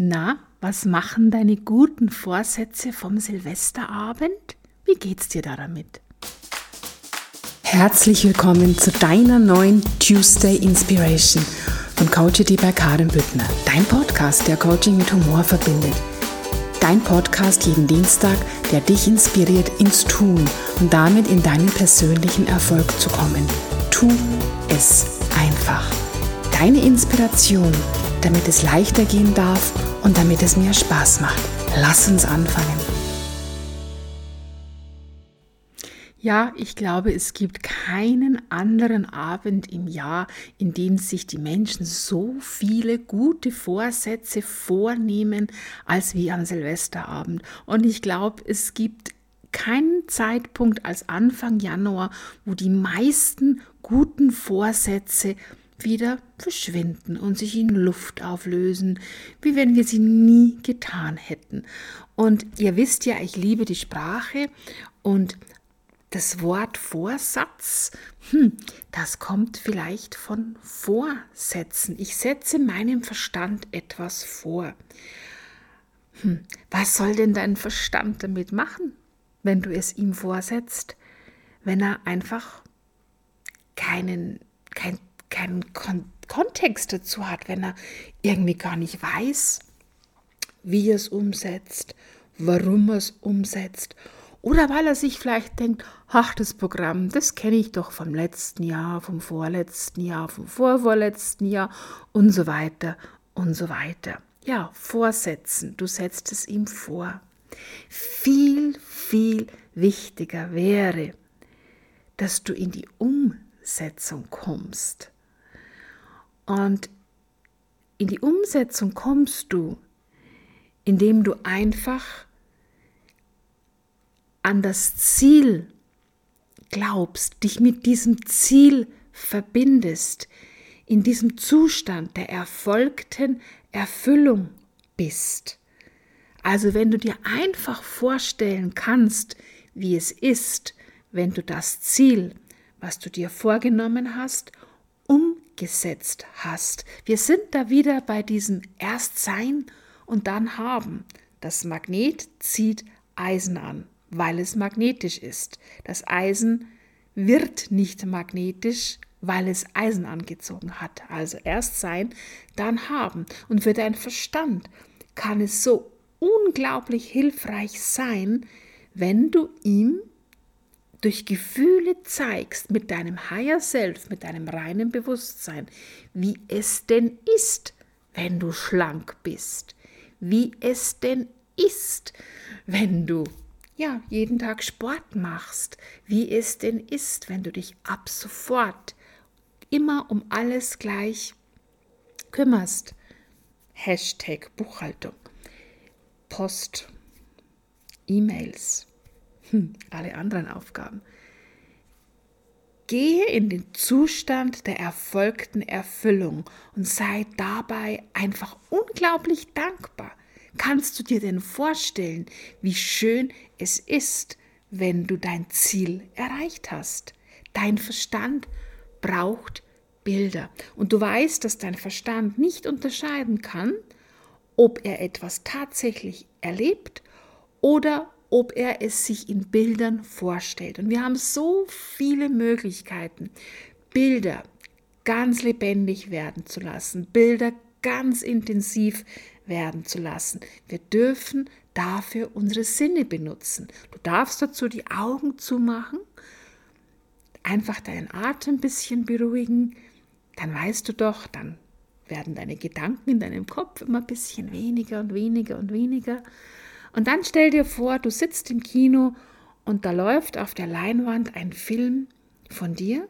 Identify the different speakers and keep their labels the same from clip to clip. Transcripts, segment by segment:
Speaker 1: Na, was machen deine guten Vorsätze vom Silvesterabend? Wie geht's dir da damit?
Speaker 2: Herzlich willkommen zu deiner neuen Tuesday Inspiration von Coachity bei Karin Büttner. Dein Podcast, der Coaching mit Humor verbindet. Dein Podcast jeden Dienstag, der dich inspiriert ins Tun und damit in deinen persönlichen Erfolg zu kommen. Tu es einfach. Deine Inspiration, damit es leichter gehen darf und damit es mir Spaß macht. Lass uns anfangen.
Speaker 1: Ja, ich glaube, es gibt keinen anderen Abend im Jahr, in dem sich die Menschen so viele gute Vorsätze vornehmen, als wie am Silvesterabend. Und ich glaube, es gibt keinen Zeitpunkt als Anfang Januar, wo die meisten guten Vorsätze wieder verschwinden und sich in Luft auflösen, wie wenn wir sie nie getan hätten. Und ihr wisst ja, ich liebe die Sprache und das Wort Vorsatz, hm, das kommt vielleicht von Vorsätzen. Ich setze meinem Verstand etwas vor. Hm, was soll denn dein Verstand damit machen, wenn du es ihm vorsetzt, wenn er einfach keinen, kein keinen Kon Kontext dazu hat, wenn er irgendwie gar nicht weiß, wie er es umsetzt, warum er es umsetzt oder weil er sich vielleicht denkt, ach, das Programm, das kenne ich doch vom letzten Jahr, vom vorletzten Jahr, vom vorvorletzten Jahr und so weiter und so weiter. Ja, vorsetzen, du setzt es ihm vor. Viel, viel wichtiger wäre, dass du in die Umsetzung kommst. Und in die Umsetzung kommst du, indem du einfach an das Ziel glaubst, dich mit diesem Ziel verbindest, in diesem Zustand der erfolgten Erfüllung bist. Also wenn du dir einfach vorstellen kannst, wie es ist, wenn du das Ziel, was du dir vorgenommen hast, um gesetzt hast. Wir sind da wieder bei diesem Erstsein und dann haben. Das Magnet zieht Eisen an, weil es magnetisch ist. Das Eisen wird nicht magnetisch, weil es Eisen angezogen hat. Also erst sein, dann haben. Und für deinen Verstand kann es so unglaublich hilfreich sein, wenn du ihm durch Gefühle zeigst, mit deinem Higher Self, mit deinem reinen Bewusstsein, wie es denn ist, wenn du schlank bist, wie es denn ist, wenn du ja jeden Tag Sport machst, wie es denn ist, wenn du dich ab sofort immer um alles gleich kümmerst. Hashtag Buchhaltung, Post, E-Mails, hm, alle anderen Aufgaben. Gehe in den Zustand der erfolgten Erfüllung und sei dabei einfach unglaublich dankbar. Kannst du dir denn vorstellen, wie schön es ist, wenn du dein Ziel erreicht hast? Dein Verstand braucht Bilder. Und du weißt, dass dein Verstand nicht unterscheiden kann, ob er etwas tatsächlich erlebt oder ob er es sich in Bildern vorstellt. Und wir haben so viele Möglichkeiten, Bilder ganz lebendig werden zu lassen, Bilder ganz intensiv werden zu lassen. Wir dürfen dafür unsere Sinne benutzen. Du darfst dazu die Augen zumachen, einfach deinen Atem ein bisschen beruhigen, dann weißt du doch, dann werden deine Gedanken in deinem Kopf immer ein bisschen weniger und weniger und weniger. Und dann stell dir vor, du sitzt im Kino und da läuft auf der Leinwand ein Film von dir,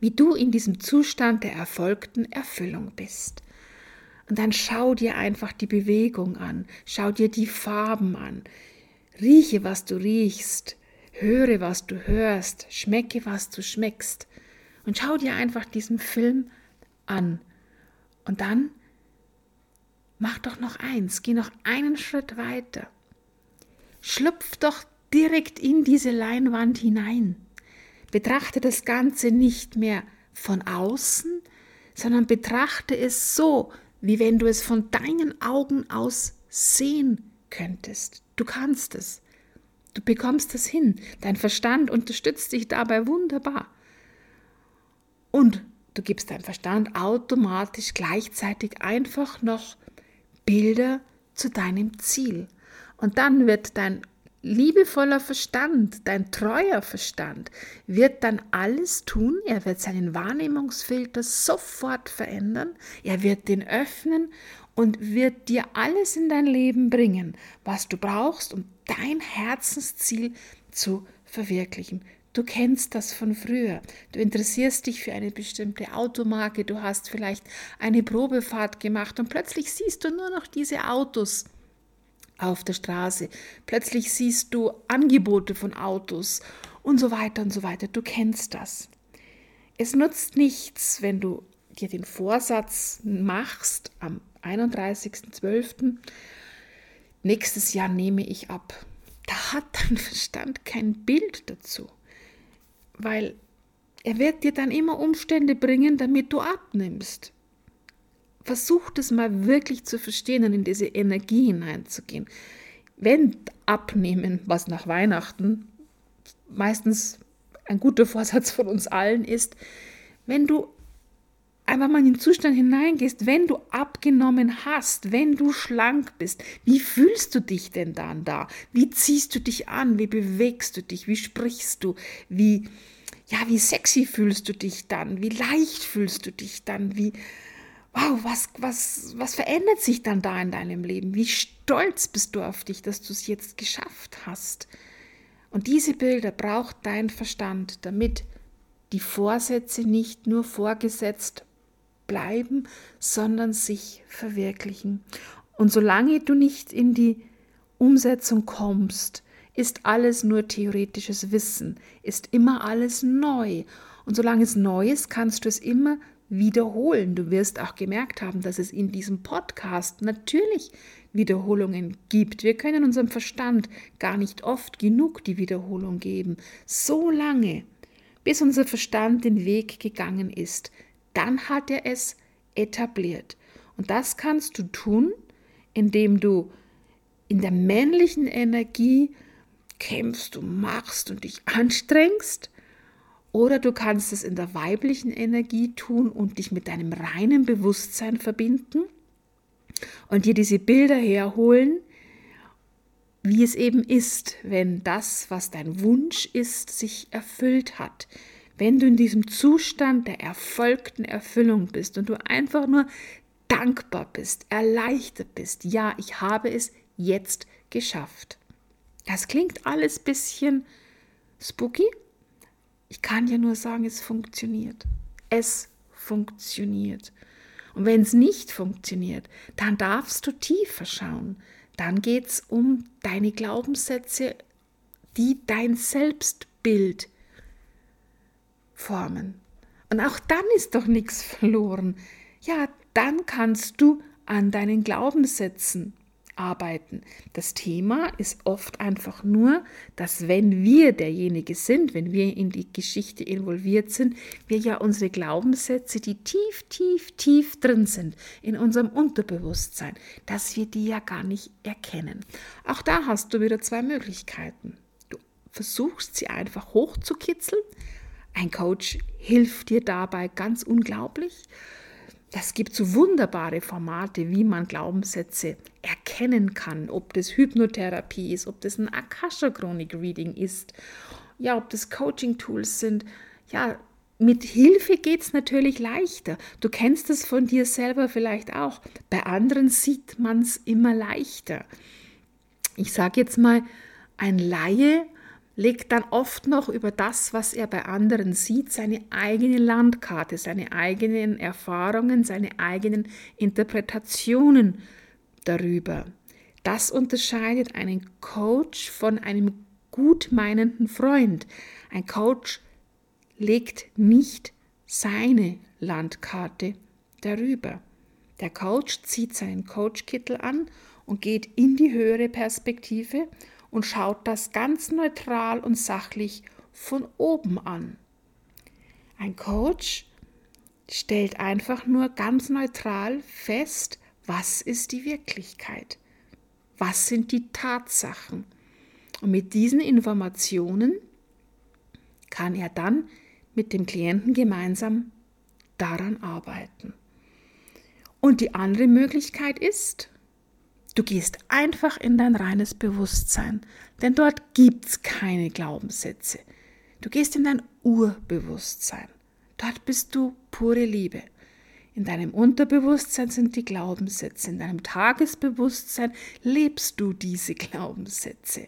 Speaker 1: wie du in diesem Zustand der erfolgten Erfüllung bist. Und dann schau dir einfach die Bewegung an, schau dir die Farben an, rieche, was du riechst, höre, was du hörst, schmecke, was du schmeckst. Und schau dir einfach diesen Film an. Und dann mach doch noch eins, geh noch einen Schritt weiter. Schlüpf doch direkt in diese Leinwand hinein. Betrachte das Ganze nicht mehr von außen, sondern betrachte es so, wie wenn du es von deinen Augen aus sehen könntest. Du kannst es. Du bekommst es hin. Dein Verstand unterstützt dich dabei wunderbar. Und du gibst deinem Verstand automatisch gleichzeitig einfach noch Bilder zu deinem Ziel. Und dann wird dein liebevoller Verstand, dein treuer Verstand, wird dann alles tun. Er wird seinen Wahrnehmungsfilter sofort verändern. Er wird den öffnen und wird dir alles in dein Leben bringen, was du brauchst, um dein Herzensziel zu verwirklichen. Du kennst das von früher. Du interessierst dich für eine bestimmte Automarke, du hast vielleicht eine Probefahrt gemacht und plötzlich siehst du nur noch diese Autos auf der Straße. Plötzlich siehst du Angebote von Autos und so weiter und so weiter. Du kennst das. Es nutzt nichts, wenn du dir den Vorsatz machst, am 31.12. nächstes Jahr nehme ich ab. Da hat dein Verstand kein Bild dazu, weil er wird dir dann immer Umstände bringen, damit du abnimmst. Versuch das mal wirklich zu verstehen und in diese Energie hineinzugehen. Wenn Abnehmen, was nach Weihnachten meistens ein guter Vorsatz von uns allen ist, wenn du einfach mal in den Zustand hineingehst, wenn du abgenommen hast, wenn du schlank bist, wie fühlst du dich denn dann da? Wie ziehst du dich an? Wie bewegst du dich? Wie sprichst du? Wie, ja, wie sexy fühlst du dich dann? Wie leicht fühlst du dich dann? Wie, wow, was, was, was verändert sich dann da in deinem Leben? Wie stolz bist du auf dich, dass du es jetzt geschafft hast? Und diese Bilder braucht dein Verstand, damit die Vorsätze nicht nur vorgesetzt bleiben, sondern sich verwirklichen. Und solange du nicht in die Umsetzung kommst, ist alles nur theoretisches Wissen, ist immer alles neu. Und solange es neu ist, kannst du es immer wiederholen. Du wirst auch gemerkt haben, dass es in diesem Podcast natürlich Wiederholungen gibt. Wir können unserem Verstand gar nicht oft genug die Wiederholung geben. So lange, bis unser Verstand den Weg gegangen ist, dann hat er es etabliert. Und das kannst du tun, indem du in der männlichen Energie kämpfst, du machst und dich anstrengst. Oder du kannst es in der weiblichen Energie tun und dich mit deinem reinen Bewusstsein verbinden und dir diese Bilder herholen, wie es eben ist, wenn das, was dein Wunsch ist, sich erfüllt hat wenn du in diesem Zustand der erfolgten Erfüllung bist und du einfach nur dankbar bist, erleichtert bist, ja, ich habe es jetzt geschafft. Das klingt alles bisschen spooky. Ich kann ja nur sagen, es funktioniert. Es funktioniert. Und wenn es nicht funktioniert, dann darfst du tiefer schauen. Dann geht es um deine Glaubenssätze, die dein Selbstbild formen. Und auch dann ist doch nichts verloren. Ja, dann kannst du an deinen Glaubenssätzen arbeiten. Das Thema ist oft einfach nur, dass wenn wir derjenige sind, wenn wir in die Geschichte involviert sind, wir ja unsere Glaubenssätze, die tief, tief, tief drin sind in unserem Unterbewusstsein, dass wir die ja gar nicht erkennen. Auch da hast du wieder zwei Möglichkeiten. Du versuchst sie einfach hochzukitzeln, ein Coach hilft dir dabei ganz unglaublich. Das gibt so wunderbare Formate, wie man Glaubenssätze erkennen kann, ob das Hypnotherapie ist, ob das ein Akasha Chronik Reading ist, ja, ob das Coaching Tools sind. Ja, mit Hilfe geht es natürlich leichter. Du kennst es von dir selber vielleicht auch. Bei anderen sieht man es immer leichter. Ich sage jetzt mal, ein Laie legt dann oft noch über das, was er bei anderen sieht, seine eigene Landkarte, seine eigenen Erfahrungen, seine eigenen Interpretationen darüber. Das unterscheidet einen Coach von einem gutmeinenden Freund. Ein Coach legt nicht seine Landkarte darüber. Der Coach zieht seinen Coachkittel an und geht in die höhere Perspektive und schaut das ganz neutral und sachlich von oben an. Ein Coach stellt einfach nur ganz neutral fest, was ist die Wirklichkeit? Was sind die Tatsachen? Und mit diesen Informationen kann er dann mit dem Klienten gemeinsam daran arbeiten. Und die andere Möglichkeit ist, du gehst einfach in dein reines Bewusstsein, denn dort gibt es keine Glaubenssätze. Du gehst in dein Urbewusstsein. Dort bist du pure Liebe. In deinem Unterbewusstsein sind die Glaubenssätze. In deinem Tagesbewusstsein lebst du diese Glaubenssätze.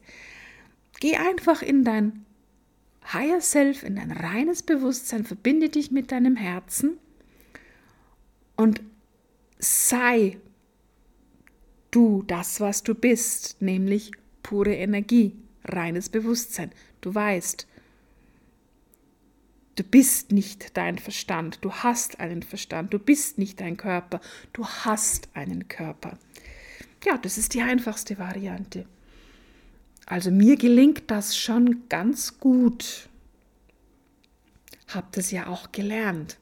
Speaker 1: Geh einfach in dein Higher Self, in dein reines Bewusstsein, verbinde dich mit deinem Herzen und sei du das, was du bist, nämlich pure Energie, reines Bewusstsein. Du weißt, Du bist nicht dein Verstand, du hast einen Verstand, du bist nicht dein Körper, du hast einen Körper. Ja, das ist die einfachste Variante. Also mir gelingt das schon ganz gut. Hab das ja auch gelernt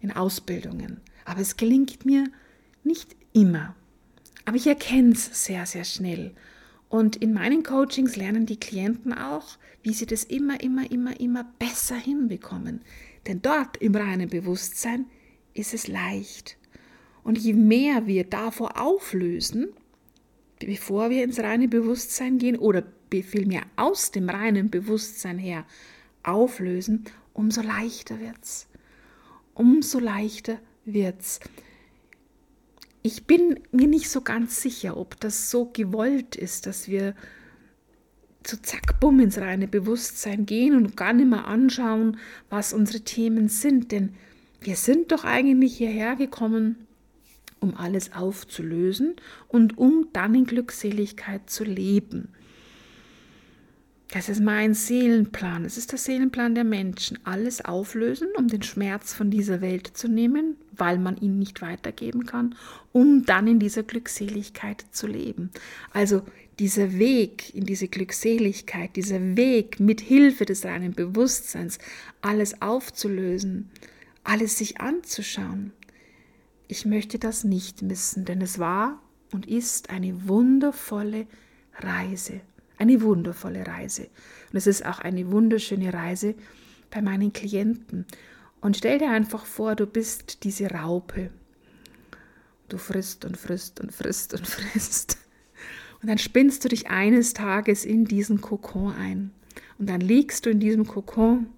Speaker 1: in Ausbildungen, aber es gelingt mir nicht immer. Aber ich erkenne es sehr, sehr schnell und in meinen Coachings lernen die Klienten auch, wie sie das immer, immer, immer, immer besser hinbekommen. Denn dort im reinen Bewusstsein ist es leicht. Und je mehr wir davor auflösen, bevor wir ins reine Bewusstsein gehen oder vielmehr aus dem reinen Bewusstsein her auflösen, umso leichter wird's. Umso leichter wird's ich bin mir nicht so ganz sicher, ob das so gewollt ist, dass wir so zack, bumm ins reine Bewusstsein gehen und gar nicht mehr anschauen, was unsere Themen sind. Denn wir sind doch eigentlich hierher gekommen, um alles aufzulösen und um dann in Glückseligkeit zu leben. Das ist mein Seelenplan. Es ist der Seelenplan der Menschen. Alles auflösen, um den Schmerz von dieser Welt zu nehmen, weil man ihn nicht weitergeben kann, um dann in dieser Glückseligkeit zu leben. Also dieser Weg in diese Glückseligkeit, dieser Weg mit Hilfe des reinen Bewusstseins, alles aufzulösen, alles sich anzuschauen. Ich möchte das nicht missen, denn es war und ist eine wundervolle Reise. Eine wundervolle Reise. Und es ist auch eine wunderschöne Reise bei meinen Klienten. Und stell dir einfach vor, du bist diese Raupe. Du frisst und frisst und frisst und frisst. Und dann spinnst du dich eines Tages in diesen Kokon ein. Und dann liegst du in diesem Kokon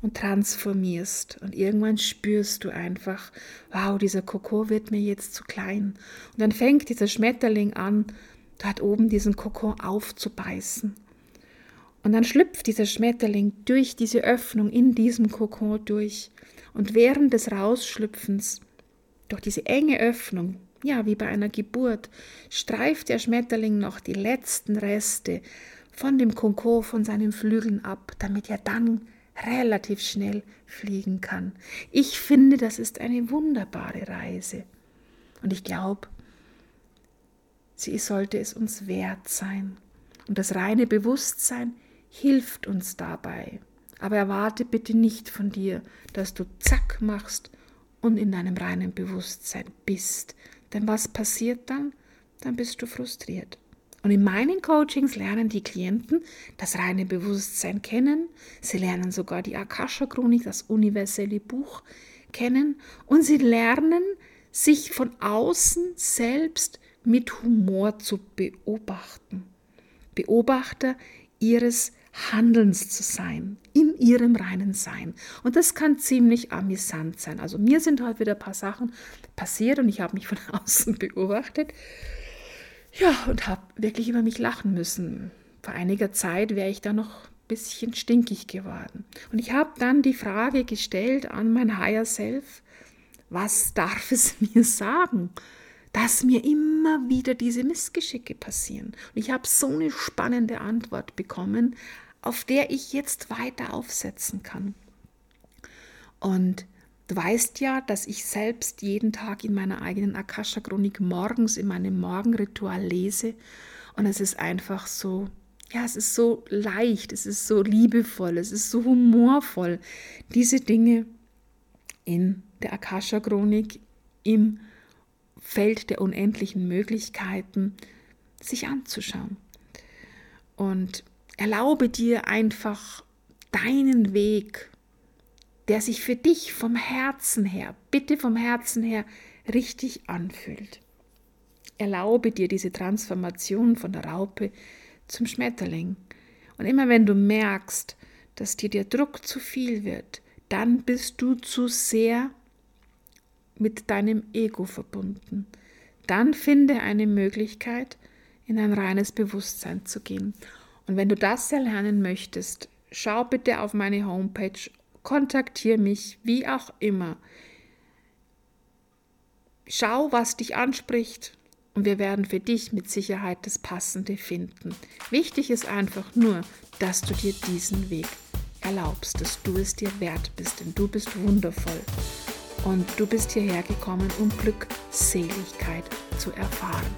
Speaker 1: und transformierst. Und irgendwann spürst du einfach, wow, dieser Kokon wird mir jetzt zu klein. Und dann fängt dieser Schmetterling an, dort oben diesen Kokon aufzubeißen. Und dann schlüpft dieser Schmetterling durch diese Öffnung in diesem Kokon durch. Und während des Rausschlüpfens, durch diese enge Öffnung, ja, wie bei einer Geburt, streift der Schmetterling noch die letzten Reste von dem Kokon, von seinen Flügeln ab, damit er dann relativ schnell fliegen kann. Ich finde, das ist eine wunderbare Reise. Und ich glaube, Sie sollte es uns wert sein. Und das reine Bewusstsein hilft uns dabei. Aber erwarte bitte nicht von dir, dass du zack machst und in deinem reinen Bewusstsein bist. Denn was passiert dann? Dann bist du frustriert. Und in meinen Coachings lernen die Klienten das reine Bewusstsein kennen. Sie lernen sogar die Akasha-Chronik, das universelle Buch kennen. Und sie lernen, sich von außen selbst mit Humor zu beobachten. Beobachter ihres Handelns zu sein, in ihrem reinen Sein. Und das kann ziemlich amüsant sein. Also mir sind heute wieder ein paar Sachen passiert und ich habe mich von außen beobachtet. Ja, und habe wirklich über mich lachen müssen. Vor einiger Zeit wäre ich da noch ein bisschen stinkig geworden. Und ich habe dann die Frage gestellt an mein Higher Self, was darf es mir sagen? Dass mir immer wieder diese Missgeschicke passieren. Und ich habe so eine spannende Antwort bekommen, auf der ich jetzt weiter aufsetzen kann. Und du weißt ja, dass ich selbst jeden Tag in meiner eigenen Akasha-Chronik morgens in meinem Morgenritual lese. Und es ist einfach so, ja, es ist so leicht, es ist so liebevoll, es ist so humorvoll, diese Dinge in der Akasha-Chronik im Feld der unendlichen Möglichkeiten sich anzuschauen. Und erlaube dir einfach deinen Weg, der sich für dich vom Herzen her, bitte vom Herzen her, richtig anfühlt. Erlaube dir diese Transformation von der Raupe zum Schmetterling. Und immer wenn du merkst, dass dir der Druck zu viel wird, dann bist du zu sehr mit deinem Ego verbunden. Dann finde eine Möglichkeit, in ein reines Bewusstsein zu gehen. Und wenn du das erlernen möchtest, schau bitte auf meine Homepage, kontaktiere mich, wie auch immer. Schau, was dich anspricht und wir werden für dich mit Sicherheit das Passende finden. Wichtig ist einfach nur, dass du dir diesen Weg erlaubst, dass du es dir wert bist, denn du bist wundervoll. Und du bist hierher gekommen, um Glückseligkeit zu erfahren.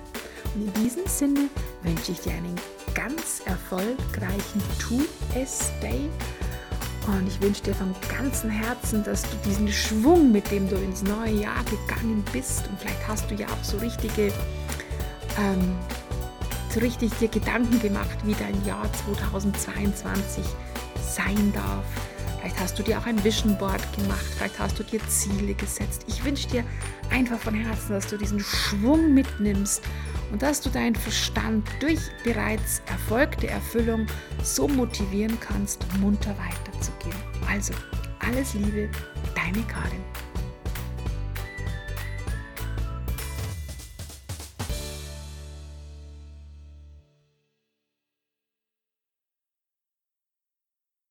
Speaker 1: Und in diesem Sinne wünsche ich dir einen ganz erfolgreichen To-S-Day. Und ich wünsche dir von ganzem Herzen, dass du diesen Schwung, mit dem du ins neue Jahr gegangen bist, und vielleicht hast du ja auch so richtige, ähm, so richtig dir Gedanken gemacht, wie dein Jahr 2022 sein darf. Vielleicht hast du dir auch ein Vision Board gemacht, vielleicht hast du dir Ziele gesetzt. Ich wünsche dir einfach von Herzen, dass du diesen Schwung mitnimmst und dass du deinen Verstand durch bereits erfolgte Erfüllung so motivieren kannst, munter weiterzugehen. Also, alles Liebe, deine Karin.